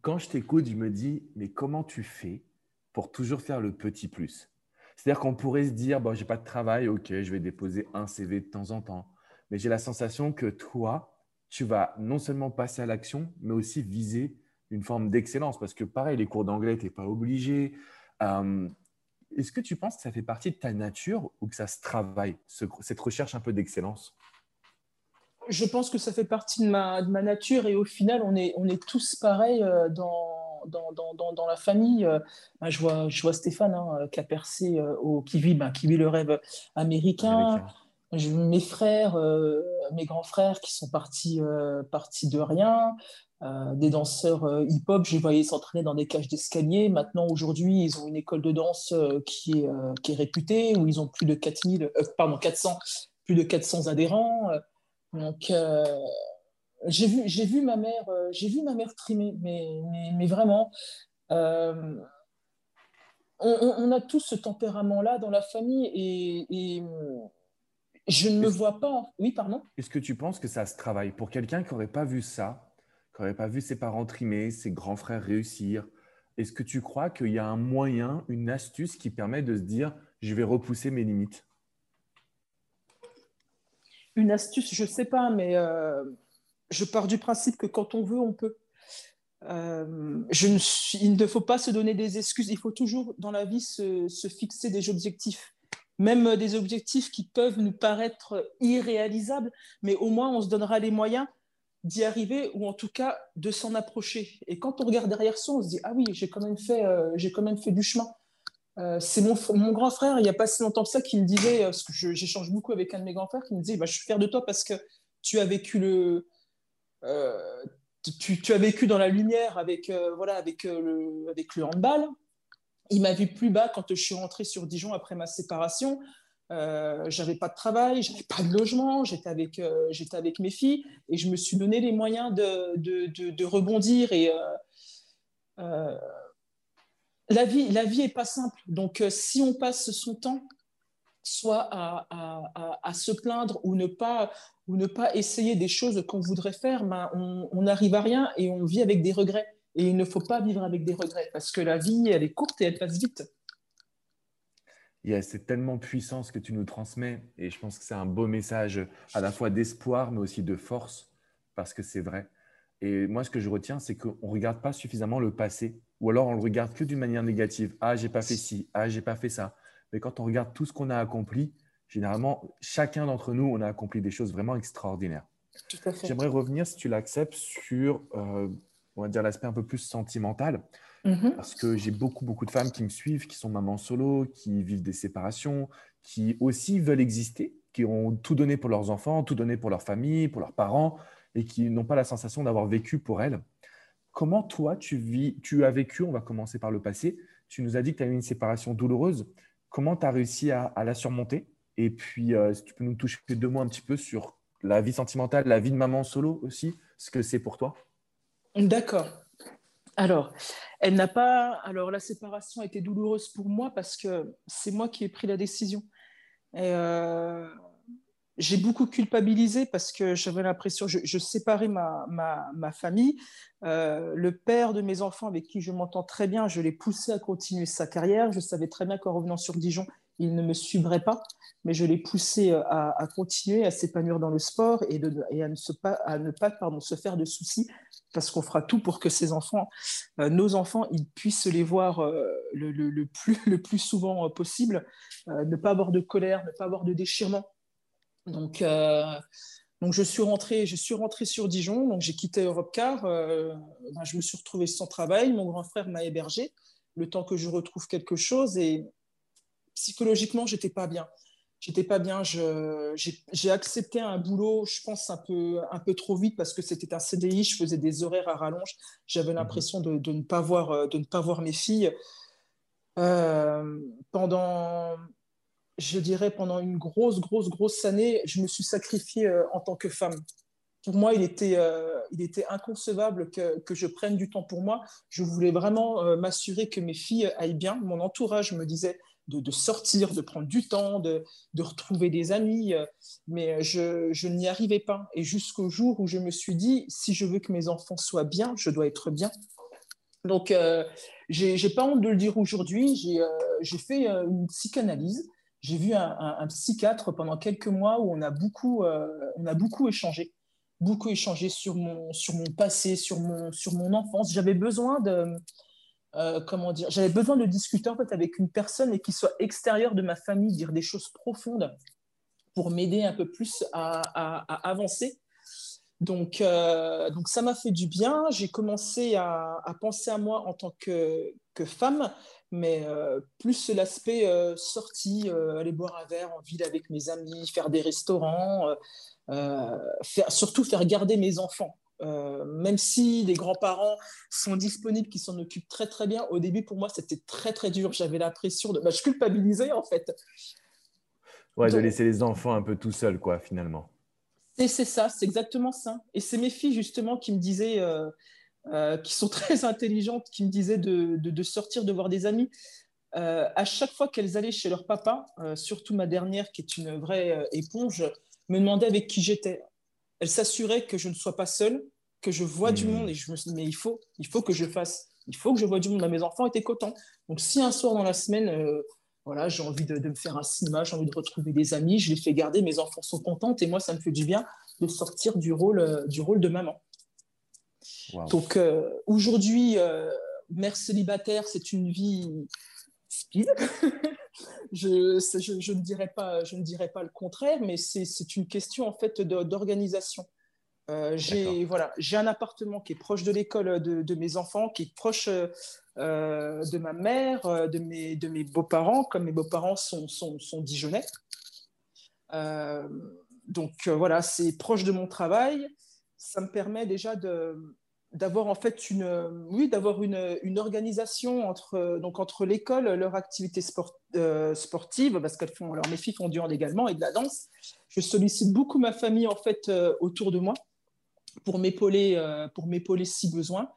Speaker 2: quand je t'écoute, je me dis, mais comment tu fais pour toujours faire le petit plus? C'est-à-dire qu'on pourrait se dire, bon, j'ai pas de travail, ok, je vais déposer un CV de temps en temps. Mais j'ai la sensation que toi, tu vas non seulement passer à l'action, mais aussi viser une forme d'excellence. Parce que pareil, les cours d'anglais, tu n'es pas obligé. Euh, est-ce que tu penses que ça fait partie de ta nature ou que ça se travaille, cette recherche un peu d'excellence?
Speaker 3: Je pense que ça fait partie de ma, de ma, nature et au final, on est, on est tous pareils euh, dans, dans, dans, dans, la famille. Euh, bah, je, vois, je vois Stéphane hein, qui a percé, euh, au, qui, vit, bah, qui vit le rêve américain. mes frères, mes grands frères qui sont partis, partis de rien. des danseurs hip-hop, je les voyais s'entraîner dans des cages d'escalier. Maintenant, aujourd'hui, ils ont une école de danse qui, est, qui est réputée, où ils ont plus de 4000, pardon, 400, plus de 400 adhérents. Donc, euh, j'ai vu, j'ai vu ma mère, euh, j'ai vu ma mère trimer, mais, mais, vraiment. Euh, on, a tous ce tempérament-là dans la famille et, je ne me vois pas. Oui, pardon.
Speaker 2: Est-ce que tu penses que ça se travaille pour quelqu'un qui n'aurait pas vu ça, qui n'aurait pas vu ses parents trimer, ses grands frères réussir? Est-ce que tu crois qu'il y a un moyen, une astuce qui permet de se dire je vais repousser mes limites?
Speaker 3: Une astuce, je ne sais pas, mais euh, je pars du principe que quand on veut, on peut. Euh, il ne faut pas se donner des excuses. Il faut toujours, dans la vie, se, fixer des objectifs. Même des objectifs qui peuvent nous paraître irréalisables, mais au moins on se donnera les moyens d'y arriver ou en tout cas de s'en approcher. Et quand on regarde derrière ça, on se dit ah oui, j'ai quand même fait, euh, j'ai quand même fait du chemin. Euh, c'est mon, grand frère, il n'y a pas si longtemps que ça, qui me disait, euh, parce que j'échange beaucoup avec un de mes grands frères, qui me disait bah, je suis fier de toi parce que tu as vécu le, tu, tu, as vécu dans la lumière avec voilà avec le avec handball. Il m'a vu plus bas quand je suis rentrée sur Dijon après ma séparation. Euh, j'avais pas de travail, j'avais pas de logement, j'étais avec, euh, j'étais avec mes filles et je me suis donné les moyens de, de, rebondir. Et euh, la vie, la vie est pas simple. Donc, si on passe son temps soit à, se plaindre ou ne pas ou ne pas essayer des choses qu'on voudrait faire, ben on n'arrive à rien et on vit avec des regrets. Et il ne faut pas vivre avec des regrets parce que la vie, elle est courte et elle passe vite
Speaker 2: c'est tellement puissant ce que tu nous transmets et je pense que c'est un beau message à la fois d'espoir mais aussi de force parce que c'est vrai. Et moi, ce que je retiens, c'est qu'on ne regarde pas suffisamment le passé ou alors on le regarde que d'une manière négative. Ah, j'ai pas fait ci, ah, j'ai pas fait ça. Mais quand on regarde tout ce qu'on a accompli, généralement, chacun d'entre nous, on a accompli des choses vraiment extraordinaires. J'aimerais revenir, si tu l'acceptes, sur, euh, on va dire, l'aspect un peu plus sentimental. Mhm. Parce que j'ai beaucoup, beaucoup de femmes qui me suivent, qui sont mamans solo, qui vivent des séparations, qui aussi veulent exister, qui ont tout donné pour leurs enfants, tout donné pour leur famille, pour leurs parents, et qui n'ont pas la sensation d'avoir vécu pour elles. Comment toi, tu, vis, tu as vécu, on va commencer par le passé, tu nous as dit que tu as eu une séparation douloureuse. Comment tu as réussi à, la surmonter? Et puis, euh, si tu peux nous toucher deux mots un petit peu sur la vie sentimentale, la vie de maman solo aussi, ce que c'est pour toi?
Speaker 3: D'accord. Alors, elle n'a pas. Alors, la séparation a été douloureuse pour moi parce que c'est moi qui ai pris la décision. Euh, j'ai beaucoup culpabilisé parce que j'avais l'impression, je, je séparais ma, ma, famille. Euh, le père de mes enfants, avec qui je m'entends très bien, je l'ai poussé à continuer sa carrière. Je savais très bien qu'en revenant sur Dijon, il ne me suivrait pas, mais je l'ai poussé à, à, continuer, à s'épanouir dans le sport et, de, et à ne, pas, à ne pas pardon, se faire de soucis parce qu'on fera tout pour que ces enfants, euh, nos enfants, ils puissent les voir euh, le, plus, (laughs) le plus souvent euh, possible, ne pas avoir de colère, ne pas avoir de déchirement. Donc, donc je suis rentrée, je suis sur Dijon, donc j'ai quitté Europcar, ben, je me suis retrouvée sans travail, mon grand frère m'a hébergée le temps que je retrouve quelque chose et psychologiquement, j'étais pas bien pas bien. J'ai accepté un boulot, je pense, un peu, trop vite parce que c'était un CDI, je faisais des horaires à rallonge. J'avais l'impression de, de, ne pas voir, euh, ne pas voir mes filles. Euh, pendant, je dirais, pendant une grosse, grosse, grosse année, je me suis sacrifiée euh, en tant que femme. Pour moi, il était, il était inconcevable que, que, je prenne du temps pour moi. Je voulais vraiment m'assurer que mes filles aillent bien. Mon entourage me disait de, sortir, de prendre du temps, de, retrouver des amis, euh, mais je, n'y arrivais pas. Et jusqu'au jour où je me suis dit, si je veux que mes enfants soient bien, je dois être bien. Donc, euh, j'ai pas honte de le dire aujourd'hui, j'ai euh, fait euh, une psychanalyse. J'ai vu un, psychiatre pendant quelques mois où on a beaucoup, on a beaucoup échangé beaucoup échangé sur mon, sur mon passé, sur mon, sur mon enfance. J'avais besoin de, euh, comment dire, j'avais besoin de discuter en fait avec une personne et qui soit extérieure de ma famille, dire des choses profondes pour m'aider un peu plus à, avancer. Donc, euh, donc ça m'a fait du bien. J'ai commencé à, penser à moi en tant que, que femme, mais euh, plus l'aspect sortie, aller boire un verre en ville avec mes amis, faire des restaurants, faire, surtout faire garder mes enfants. Euh, même si les grands-parents sont disponibles, qui s'en occupent très très bien, au début pour moi c'était très très dur. J'avais l'impression de. Bah, je culpabilisais en fait.
Speaker 2: Ouais, de laisser les enfants un peu tout seuls, quoi, finalement.
Speaker 3: C'est ça, c'est exactement ça. Et c'est mes filles justement qui me disaient, euh, euh, qui sont (laughs) très intelligentes, qui me disaient de, de, sortir, de voir des amis. à chaque fois qu'elles allaient chez leur papa, surtout ma dernière qui est une vraie éponge, me demandait avec qui j'étais. Elle s'assurait que je ne sois pas seule, que je vois du hmm. monde et je me suis dit, mais il faut, il faut que je fasse, il faut que je vois du monde. Mes enfants étaient contents. Donc, si un soir dans la semaine, euh, voilà, j'ai envie de, me faire un cinéma, j'ai envie de retrouver des amis, je les fais garder, mes enfants sont contents et moi, ça me fait du bien de sortir du rôle, euh, du rôle de maman. Donc, euh, aujourd'hui, mère célibataire, c'est une vie speed. (laughs) je, je, je, ne dirais pas, je ne dirais pas le contraire, mais c'est une question en fait d'organisation j'ai voilà, j'ai un appartement qui est proche de l'école de, mes enfants, qui est proche de ma mère, de mes, de mes beaux-parents, comme mes beaux-parents sont, sont, sont dijonnais. donc voilà, c'est proche de mon travail. Ça me permet déjà de, d'avoir en fait une, oui, d'avoir une, une, organisation entre, donc entre l'école, leur activité sport, euh, sportive, parce qu'elles font, alors mes filles font du hand également et de la danse. Je sollicite beaucoup ma famille en fait euh, autour de moi pour m'épauler, euh, pour m'épauler si besoin.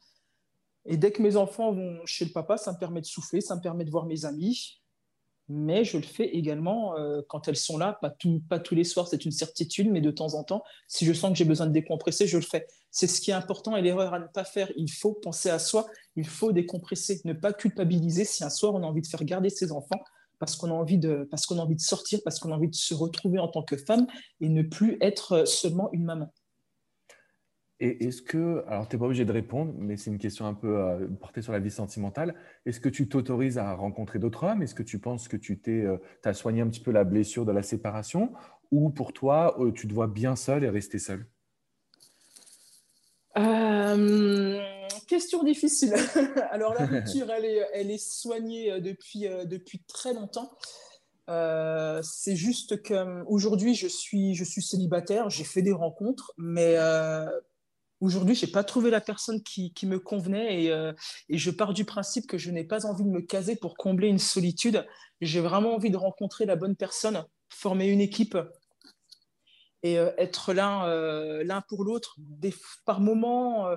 Speaker 3: Et dès que mes enfants vont chez le papa, ça me permet de souffler, ça me permet de voir mes amis, mais je le fais également euh, quand elles sont là, pas, pas tous les soirs, c'est une certitude, mais de temps en temps, si je sens que j'ai besoin de décompresser, je le fais. C'est ce qui est important et l'erreur à ne pas faire. Il faut penser à soi, il faut décompresser, ne pas culpabiliser si un soir on a envie de faire garder ses enfants parce qu'on a envie de, a envie de sortir, parce qu'on a envie de se retrouver en tant que femme et ne plus être seulement une maman.
Speaker 2: Et est-ce que, alors tu n'es pas obligé de répondre, mais c'est une question un peu euh, portée sur la vie sentimentale. Est-ce que tu t'autorises à rencontrer d'autres hommes? Est-ce que tu penses que tu t'es, euh, as soigné un petit peu la blessure de la séparation? Ou pour toi, euh, tu te vois bien seule et rester seule?
Speaker 3: Question difficile. (laughs) alors la (laughs) rupture, elle est, elle est soignée depuis, depuis très longtemps. c'est juste qu'aujourd'hui, je suis, je suis célibataire, j'ai fait des rencontres, mais Aujourd'hui, je n'ai pas trouvé la personne qui, me convenait euh, et, je pars du principe que je n'ai pas envie de me caser pour combler une solitude. J'ai vraiment envie de rencontrer la bonne personne, former une équipe et euh, être l'un euh, l'un pour l'autre. Par moments,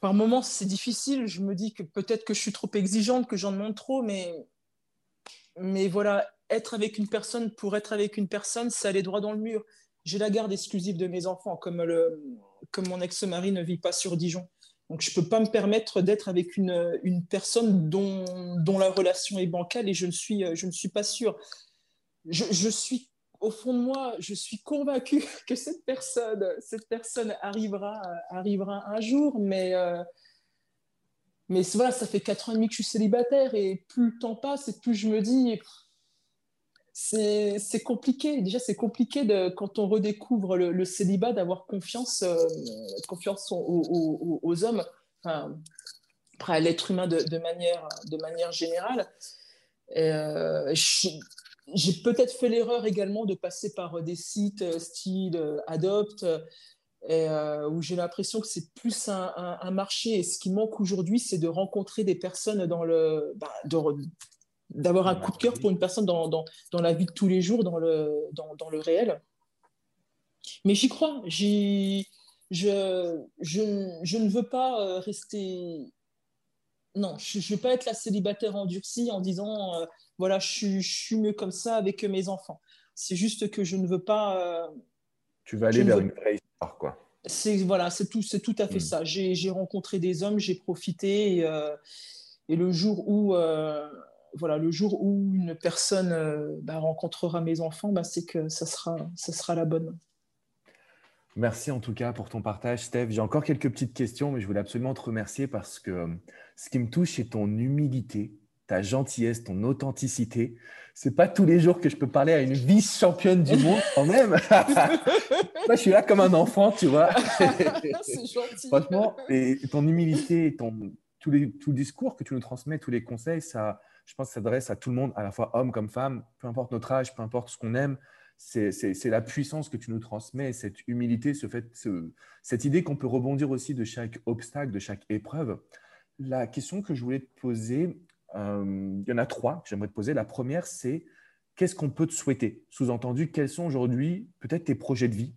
Speaker 3: par moment, c'est difficile. Je me dis que peut-être que je suis trop exigeante, que j'en demande trop, mais, mais voilà, être avec une personne pour être avec une personne, c'est aller droit dans le mur. J'ai la garde exclusive de mes enfants, comme le comme mon ex-mari ne vit pas sur Dijon. Donc, je ne peux pas me permettre d'être avec une, une personne dont, dont, la relation est bancale et je ne suis, je ne suis pas sûre. Je, je, suis, au fond de moi, je suis convaincue (laughs) que cette personne, cette personne arrivera, arrivera un jour, mais, euh, mais voilà, ça fait quatre ans et demi que je suis célibataire et plus le temps passe et plus je me dis, c'est compliqué. Déjà, c'est compliqué de, quand on redécouvre le, célibat d'avoir confiance, euh, confiance aux, hommes, enfin, à l'être humain de, manière, de manière générale. Euh, j'ai peut-être fait l'erreur également de passer par des sites euh, style Adopt, où j'ai l'impression que c'est plus un, marché. Et ce qui manque aujourd'hui, c'est de rencontrer des personnes dans le, bah, d'avoir un coup de cœur pour une personne dans, dans, dans, la vie de tous les jours, dans le, dans, dans le réel. Mais j'y crois. Je, je, je, ne veux pas euh, rester. Non, je ne veux pas être la célibataire endurcie en disant euh, voilà, je, je, suis mieux comme ça avec mes enfants. C'est juste que je ne veux pas. Euh,
Speaker 2: tu vas aller vers une vraie histoire, quoi.
Speaker 3: C'est voilà, c'est tout, c'est tout à fait hmm. ça. J'ai rencontré des hommes, j'ai profité et, et, le jour où voilà, le jour où une personne euh, bah, rencontrera mes enfants, bah, c'est que ça sera, ça sera la bonne.
Speaker 2: Merci en tout cas pour ton partage, Steph. J'ai encore quelques petites questions, mais je voulais absolument te remercier parce que euh, ce qui me touche, c'est ton humilité, ta gentillesse, ton authenticité. C'est pas tous les jours que je peux parler à une vice-championne du monde (laughs) quand même. (laughs) Moi, je suis là comme un enfant, tu vois. (laughs)
Speaker 3: c'est gentil.
Speaker 2: Franchement, et ton humilité, ton, les, tout le discours que tu nous transmets, tous les conseils, ça, je pense s'adresse à tout le monde, à la fois homme comme femme, peu importe notre âge, peu importe ce qu'on aime. C'est la puissance que tu nous transmets, cette humilité, ce fait, cette idée qu'on peut rebondir aussi de chaque obstacle, de chaque épreuve. La question que je voulais te poser, euh, il y en a trois que j'aimerais te poser. La première, c'est qu'est-ce qu'on peut te souhaiter? Sous-entendu, quels sont aujourd'hui peut-être tes projets de vie?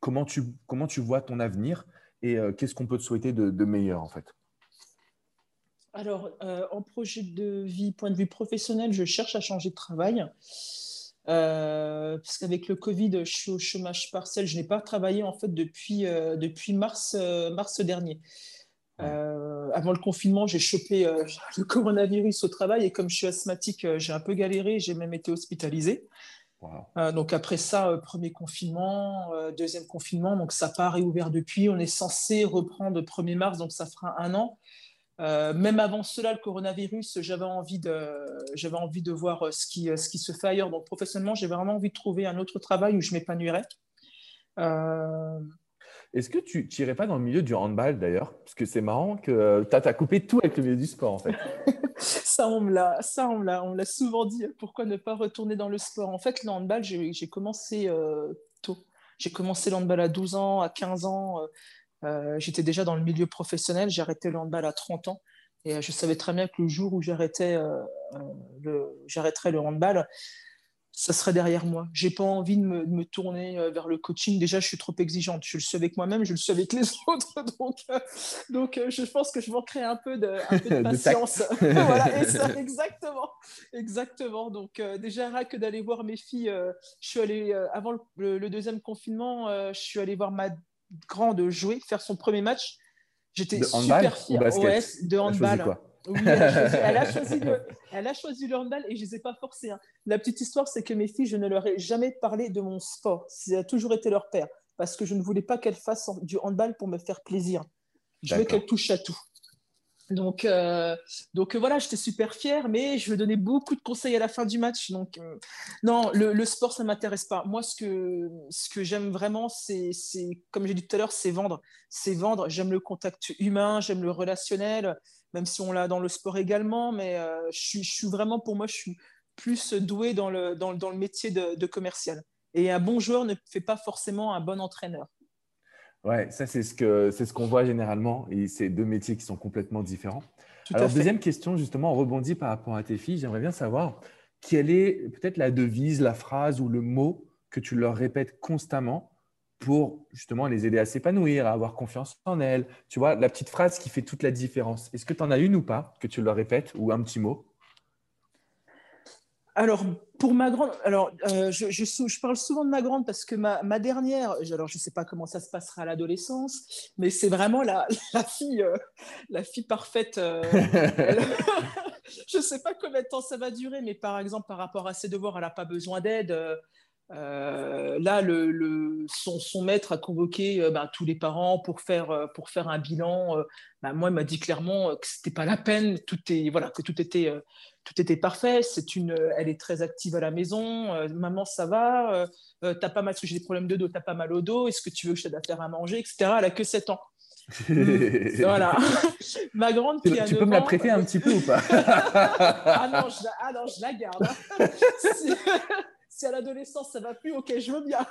Speaker 2: Comment tu, comment tu vois ton avenir? Et euh, qu'est-ce qu'on peut te souhaiter de, meilleur en fait?
Speaker 3: Alors, euh, en projet de vie, point de vue professionnel, je cherche à changer de travail. Euh, parce qu'avec le Covid, je suis au chômage partiel. Je n'ai pas travaillé en fait depuis, euh, depuis mars, mars dernier. avant le confinement, j'ai chopé (laughs) le coronavirus au travail et comme je suis asthmatique, j'ai un peu galéré. J'ai même été hospitalisé. donc après ça, premier confinement, deuxième confinement, donc ça n'a pas réouvert depuis. On est censé reprendre 1er mars, donc ça fera un an. Euh, même avant cela, le coronavirus, j'avais envie de, j'avais envie de voir euh, ce qui, euh, ce qui se fait ailleurs. Donc, professionnellement, j'ai vraiment envie de trouver un autre travail où je m'épanouirais.
Speaker 2: Est-ce que tu n'irais pas dans le milieu du handball d'ailleurs? Parce que c'est marrant que tu as, coupé tout avec le milieu du sport en fait. (laughs)
Speaker 3: ça, on me l'a souvent dit. Pourquoi ne pas retourner dans le sport? En fait, le handball, j'ai commencé euh, tôt. J'ai commencé le handball à 12 ans, à 15 ans. Euh, euh, j'étais déjà dans le milieu professionnel. J'ai arrêté le handball à 30 ans. Et je savais très bien que le jour où j'arrêterais le handball, ça serait derrière moi. J'ai pas envie de me, tourner euh, vers le coaching. Déjà, je suis trop exigeante. Je le suis avec moi-même, je le suis avec les (laughs) autres. Donc, euh, donc euh, je pense que je manquerai un peu de, un peu de (laughs) patience. (laughs) voilà, exactement. Exactement. Donc, déjà, rien que d'aller voir mes filles, je suis allée, avant le, deuxième confinement, je suis allée voir ma grande jouer, faire son premier match. J'étais super fière. de handball. Oui, (laughs) elle a, choisi, le, handball et je ne les ai pas forcés. Hein. La petite histoire, c'est que mes filles, je ne leur ai jamais parlé de mon sport. Ça a toujours été leur père parce que je ne voulais pas qu'elles fassent du handball pour me faire plaisir. Je veux qu'elles touchent à tout. Donc, euh, donc voilà, j'étais super fière, mais je vais donner beaucoup de conseils à la fin du match. Donc, euh, non, le, sport, ça ne m'intéresse pas. Moi, ce que, ce que j'aime vraiment, c'est, comme j'ai dit tout à l'heure, c'est vendre. C'est vendre. J'aime le contact humain, j'aime le relationnel, même si on l'a dans le sport également. Mais euh, je, suis, vraiment, pour moi, je suis plus doué dans le, métier de commercial. Et un bon joueur ne fait pas forcément un bon entraîneur.
Speaker 2: Ouais, ça c'est ce que c'est ce qu'on voit généralement et c'est deux métiers qui sont complètement différents. Alors deuxième question justement, on rebondit par rapport à tes filles. J'aimerais bien savoir quelle est peut-être la devise, la phrase ou le mot que tu leur répètes constamment pour justement les aider à s'épanouir, à avoir confiance en elles. Tu vois, la petite phrase qui fait toute la différence. Est-ce que tu en as une ou pas que tu leur répètes ou un petit mot?
Speaker 3: Alors, pour ma grande, alors, euh, je, parle souvent de ma grande parce que ma, dernière, alors je ne sais pas comment ça se passera à l'adolescence, mais c'est vraiment la, (laughs) euh, fille parfaite. Euh, (laughs) je ne sais pas combien de temps ça va durer, mais par exemple, par rapport à ses devoirs, elle n'a pas besoin d'aide. là, son, maître a convoqué ben, tous les parents pour faire, pour faire un bilan. Ben, moi, il m'a dit clairement que ce n'était pas la peine, tout est, voilà, que tout était tout était parfait. C'est une, elle est très active à la maison. Euh, maman, ça va euh, euh, T'as pas mal, parce que j'ai des problèmes de dos, t'as pas mal au dos. Est-ce que tu veux que je t'aide à faire à manger, etc. Elle a que 7 ans. (laughs) voilà. (laughs) Ma grande
Speaker 2: qui Tu, peux me la prêter un petit peu ou pas (laughs)
Speaker 3: ah, non, je la, ah non, je la garde. Si, à l'adolescence ça va plus, ok, je veux bien.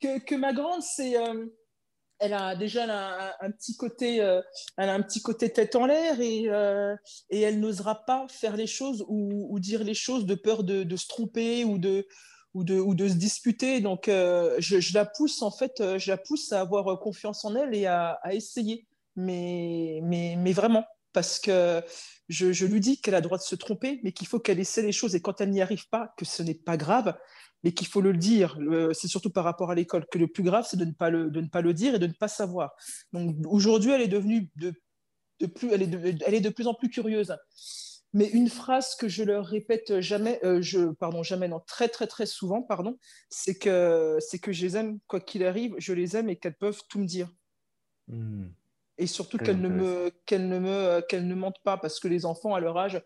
Speaker 3: que, que, ma grande, c'est elle a déjà un, petit côté, euh, elle a un petit côté tête en l'air et, euh, et elle n'osera pas faire les choses ou, dire les choses de peur de, se tromper ou de, ou de, ou de se disputer. Donc, euh, je, la pousse en fait, je la pousse à avoir confiance en elle et à, essayer, mais, mais, mais vraiment, parce que je, je lui dis qu'elle a le droit de se tromper, mais qu'il faut qu'elle essaie les choses et quand elle n'y arrive pas, que ce n'est pas grave mais qu'il faut le dire. C'est surtout par rapport à l'école que le plus grave, c'est de, ne pas le, de ne pas le dire et de ne pas savoir. Donc aujourd'hui, elle est devenue de, de plus, elle est de, elle est de plus en plus curieuse. Mais une phrase que je leur répète jamais, euh, je, pardon, jamais, non, très, très, très souvent, pardon, c'est que, c'est que je les aime, quoi qu'il arrive, je les aime et qu'elles peuvent tout me dire. Hmm. Et surtout qu'elles ne, me, qu'elles, ne me, qu'elles ne mentent pas, parce que les enfants, à leur âge,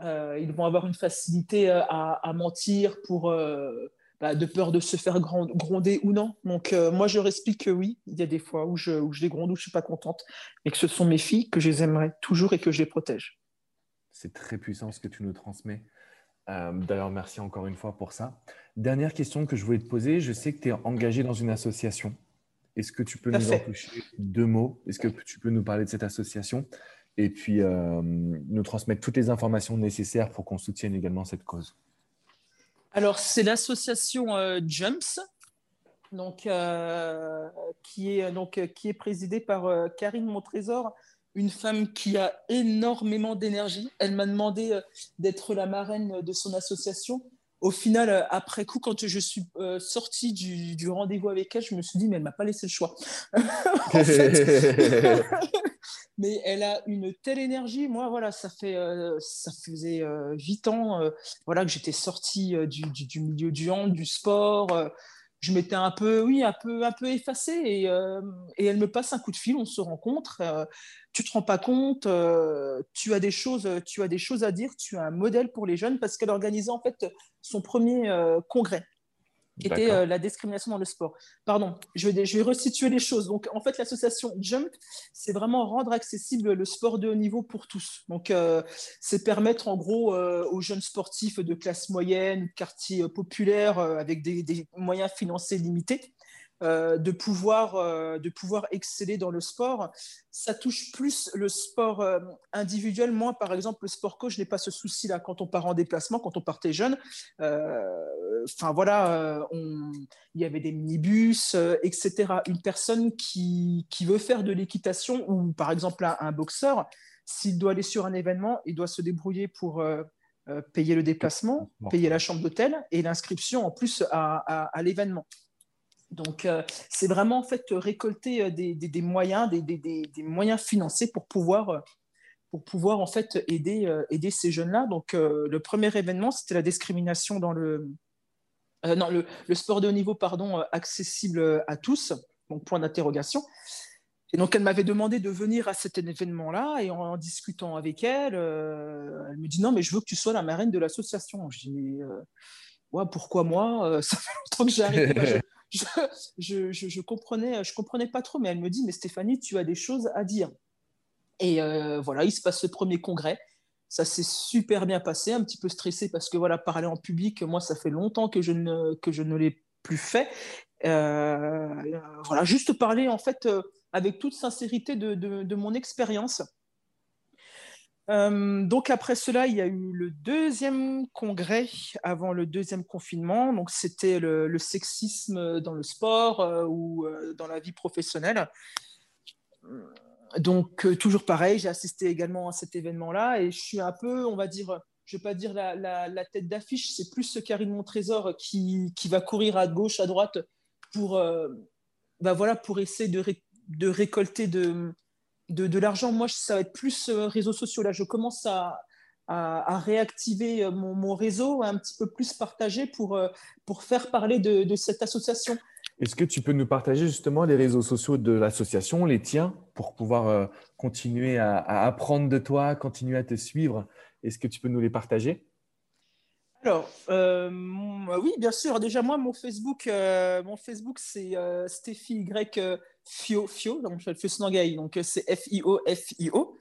Speaker 3: euh, ils vont avoir une facilité euh, à, mentir pour, euh, bah, de peur de se faire gronder ou non. Donc, moi, je leur explique que oui, il y a des fois où je, où je les gronde, où je ne suis pas contente, mais que ce sont mes filles, que je les aimerais toujours et que je les protège.
Speaker 2: C'est très puissant ce que tu nous transmets. D'ailleurs, merci encore une fois pour ça. Dernière question que je voulais te poser. Je sais que tu es engagé dans une association. Est-ce que tu peux nous en toucher deux mots? Est-ce que tu peux nous parler de cette association? Et puis euh, nous transmettre toutes les informations nécessaires pour qu'on soutienne également cette cause.
Speaker 3: Alors, c'est l'association euh, Jumps, donc, euh, qui, est, donc, qui est présidée par Karine Montrésor, une femme qui a énormément d'énergie. Elle m'a demandé d'être la marraine de son association au final, euh, après coup, quand je suis euh, sortie du, rendez-vous avec elle, je me suis dit, mais elle m'a pas laissé le choix. (laughs) (laughs) mais elle a une telle énergie. Moi, voilà, ça, fait, euh, ça faisait huit ans voilà, que j'étais sortie du, du, milieu du hand, du sport je m'étais un peu, oui, un peu, un peu effacée et, euh, et, elle me passe un coup de fil, on se rencontre. Euh, tu te rends pas compte, euh, tu as des choses, tu as des choses à dire, tu as un modèle pour les jeunes parce qu'elle organisait en fait son premier congrès. Qui était euh, la discrimination dans le sport. Pardon, je vais, je vais resituer les choses. Donc, en fait, l'association Jump, c'est vraiment rendre accessible le sport de haut niveau pour tous. Donc, euh, c'est permettre en gros euh, aux jeunes sportifs de classe moyenne, quartier populaire, avec des, des, moyens financiers limités, euh, de, pouvoir, euh, de pouvoir exceller dans le sport. Ça touche plus le sport euh, individuel. Moi, par exemple, le sport coach, je n'ai pas ce souci-là quand on part en déplacement, quand on partait jeune. Enfin, voilà, il y avait des minibus, etc. Une personne qui, qui veut faire de l'équitation ou, par exemple, un, boxeur, s'il doit aller sur un événement, il doit se débrouiller pour... payer le déplacement, payer la chambre d'hôtel et l'inscription en plus à, à l'événement. Donc, euh, c'est vraiment en fait récolter euh, des, moyens, des, moyens financiers pour pouvoir, euh, pour pouvoir en fait aider, aider ces jeunes-là. Donc, le premier événement, c'était la discrimination dans le, non, le, sport de haut niveau, pardon, accessible à tous. Donc, point d'interrogation. Et donc, elle m'avait demandé de venir à cet événement-là et en, discutant avec elle, elle me dit non, mais je veux que tu sois la marraine de l'association. Je dis mais pourquoi moi (laughs) Ça fait longtemps que j'arrive (laughs) je, je, je, comprenais, je comprenais pas trop, mais elle me dit, mais Stéphanie, tu as des choses à dire. Et euh, voilà, il se passe ce premier congrès. Ça s'est super bien passé, un petit peu stressé parce que voilà, parler en public, moi, ça fait longtemps que je ne, que je ne l'ai plus fait. Euh, voilà, juste parler en fait euh, avec toute sincérité de, de mon expérience. Euh, donc après cela, il y a eu le deuxième congrès avant le deuxième confinement. Donc c'était le, sexisme dans le sport euh, ou euh, dans la vie professionnelle. Donc toujours pareil, j'ai assisté également à cet événement-là et je suis un peu, on va dire, je vais pas dire la, tête d'affiche, c'est plus Karine Montrésor qui, qui va courir à gauche, à droite pour, bah voilà, pour essayer de récolter de de, l'argent, moi, ça va être plus euh, réseaux sociaux. Là, je commence à, réactiver euh, mon, réseau, un petit peu plus partagé pour, euh, pour faire parler de, cette association.
Speaker 2: Est-ce que tu peux nous partager justement les réseaux sociaux de l'association, les tiens, pour pouvoir continuer à, apprendre de toi, continuer à te suivre? Est-ce que tu peux nous les partager?
Speaker 3: Alors, oui, bien sûr. Déjà, moi, mon Facebook, mon Facebook c'est Stéphie Y Fio, Fio, donc je fais donc c'est F-I-O, F-I-O.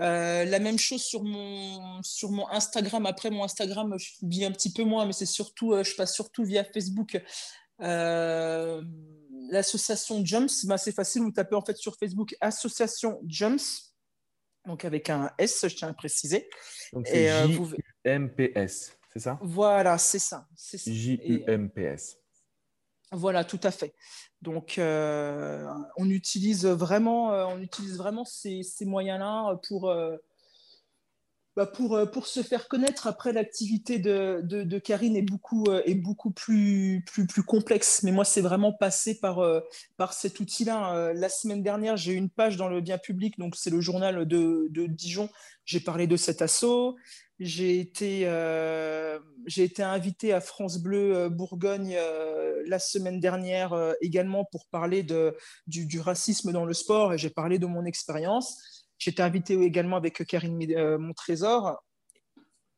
Speaker 3: Euh, la même chose sur mon, sur mon Instagram. Après, mon Instagram, je publie un petit peu moins, mais c'est surtout, euh, je passe surtout via Facebook. Euh, l'association Jumps, bah, c'est facile, vous tapez en fait sur Facebook Association Jumps, donc avec un S, je tiens à préciser.
Speaker 2: Donc c'est J-U-M-P-S, c'est ça?
Speaker 3: Voilà, c'est ça.
Speaker 2: J-U-M-P-S.
Speaker 3: Voilà, tout à fait. Donc, euh, on utilise vraiment, euh, on utilise vraiment ces, moyens-là pour, euh, bah, pour, pour se faire connaître. Après, l'activité de, Karine est beaucoup, beaucoup plus, complexe. Mais moi, c'est vraiment passé par, par cet outil-là. La semaine dernière, j'ai eu une page dans le bien public, donc c'est le journal de, Dijon. J'ai parlé de cet assaut. J'ai été, euh, j'ai été invité à France Bleu euh, Bourgogne euh, la semaine dernière également pour parler de, du, racisme dans le sport et j'ai parlé de mon expérience. J'étais invité également avec Karine Montrésor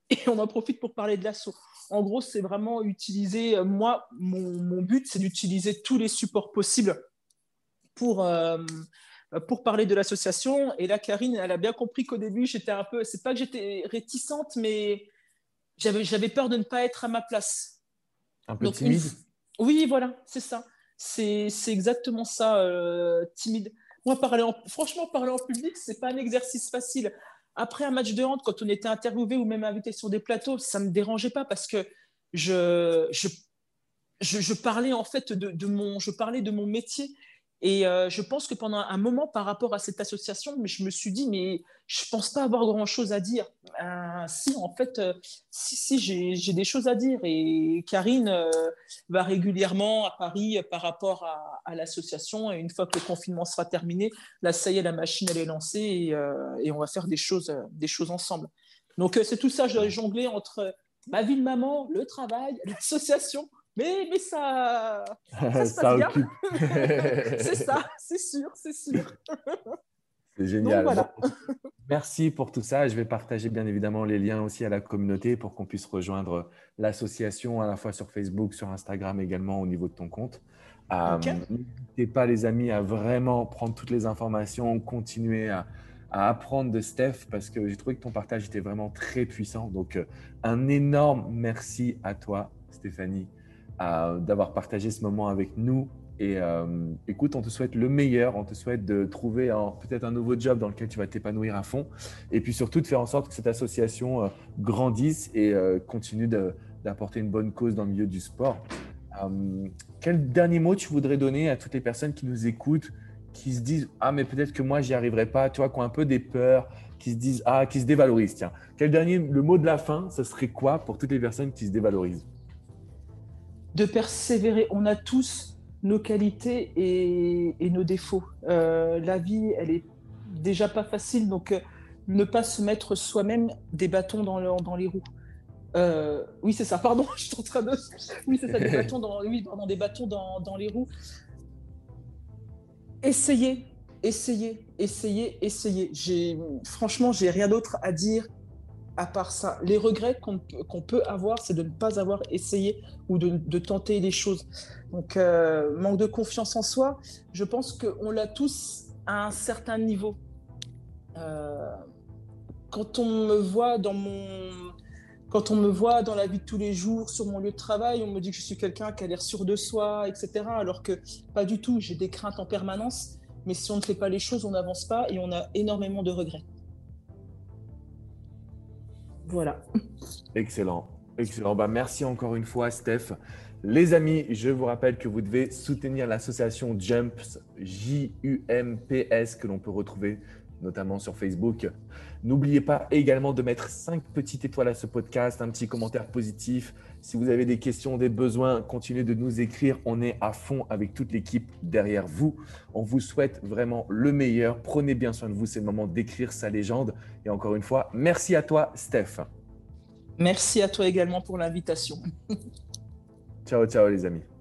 Speaker 3: et on en profite pour parler de l'assaut. En gros, c'est vraiment utiliser, moi, mon, mon but, c'est d'utiliser tous les supports possibles pour, euh, pour parler de l'association. Et là, Karine, elle a bien compris qu'au début, j'étais un peu, c'est pas que j'étais réticente, mais j'avais, peur de ne pas être à ma place.
Speaker 2: Un peu timide
Speaker 3: Oui, voilà, c'est ça. C'est, c'est exactement ça, euh, timide. Moi, parler en... franchement, parler en public, c'est pas un exercice facile. Après un match de hand, quand on était interviewé ou même invité sur des plateaux, ça me dérangeait pas parce que je, parlais en fait je parlais de mon métier et euh, je pense que pendant un moment, par rapport à cette association, je me suis dit, mais je ne pense pas avoir grand-chose à dire. Euh, si, en fait, euh, si, si j'ai des choses à dire. Et Karine va régulièrement à Paris par rapport à, l'association. Et une fois que le confinement sera terminé, là, ça y est, la machine, elle est lancée et, on va faire des choses, des choses ensemble. Donc, c'est tout ça, je dois jongler entre ma vie de maman, le travail, (laughs) l'association mais, mais ça, ça se (laughs) passe bien. (laughs) c'est ça, c'est sûr, c'est sûr.
Speaker 2: C'est génial. Merci pour tout ça. Je vais partager bien évidemment les liens aussi à la communauté pour qu'on puisse rejoindre l'association à la fois sur Facebook, sur Instagram également au niveau de ton compte. Euh, n'hésitez pas les amis à vraiment prendre toutes les informations, continuer à, apprendre de Steph parce que j'ai trouvé que ton partage était vraiment très puissant. Donc euh, un énorme merci à toi Stéphanie euh, d'avoir partagé ce moment avec nous et euh, écoute, on te souhaite le meilleur, on te souhaite de trouver peut-être un nouveau job dans lequel tu vas t'épanouir à fond, et puis surtout de faire en sorte que cette association euh, grandisse et euh, continue d'apporter une bonne cause dans le milieu du sport. quel dernier mot tu voudrais donner à toutes les personnes qui nous écoutent, qui se disent ah mais peut-être que moi j'y arriverai pas, tu qui ont un peu des peurs, qui se disent ah qui se dévalorisent. Tiens, quel dernier le mot de la fin, ce serait quoi pour toutes les personnes qui se dévalorisent?
Speaker 3: De persévérer. On a tous nos qualités et, nos défauts. Euh, la vie, elle est déjà pas facile, donc euh, ne pas se mettre soi-même des bâtons dans, les roues. Euh, oui, c'est ça, pardon, (laughs) je suis en train de. Oui, c'est ça, des bâtons dans, oui, des bâtons dans, les roues. Essayez, essayez, essayez, essayez. Franchement, j'ai rien d'autre à dire à part ça. Les regrets qu'on peut avoir, c'est de ne pas avoir essayé ou de, tenter les choses. Donc, euh, manque de confiance en soi, je pense qu'on l'a tous à un certain niveau. Euh, quand on me voit dans mon quand on me voit dans la vie de tous les jours, sur mon lieu de travail, on me dit que je suis quelqu'un qui a l'air sûr de soi, etc. Alors que pas du tout, j'ai des craintes en permanence. Mais si on ne fait pas les choses, on n'avance pas et on a énormément de regrets. Voilà.
Speaker 2: Excellent. Excellent. Bah, merci encore une fois, Steph. Les amis, je vous rappelle que vous devez soutenir l'association Jumps, J-U-M-P-S, que l'on peut retrouver notamment sur Facebook. N'oubliez pas également de mettre 5 petites étoiles à ce podcast, un petit commentaire positif. Si vous avez des questions, des besoins, continuez de nous écrire. On est à fond avec toute l'équipe derrière vous. On vous souhaite vraiment le meilleur. Prenez bien soin de vous. C'est le moment d'écrire sa légende. Et encore une fois, merci à toi, Steph.
Speaker 3: Merci à toi également pour l'invitation.
Speaker 2: Ciao, ciao les amis.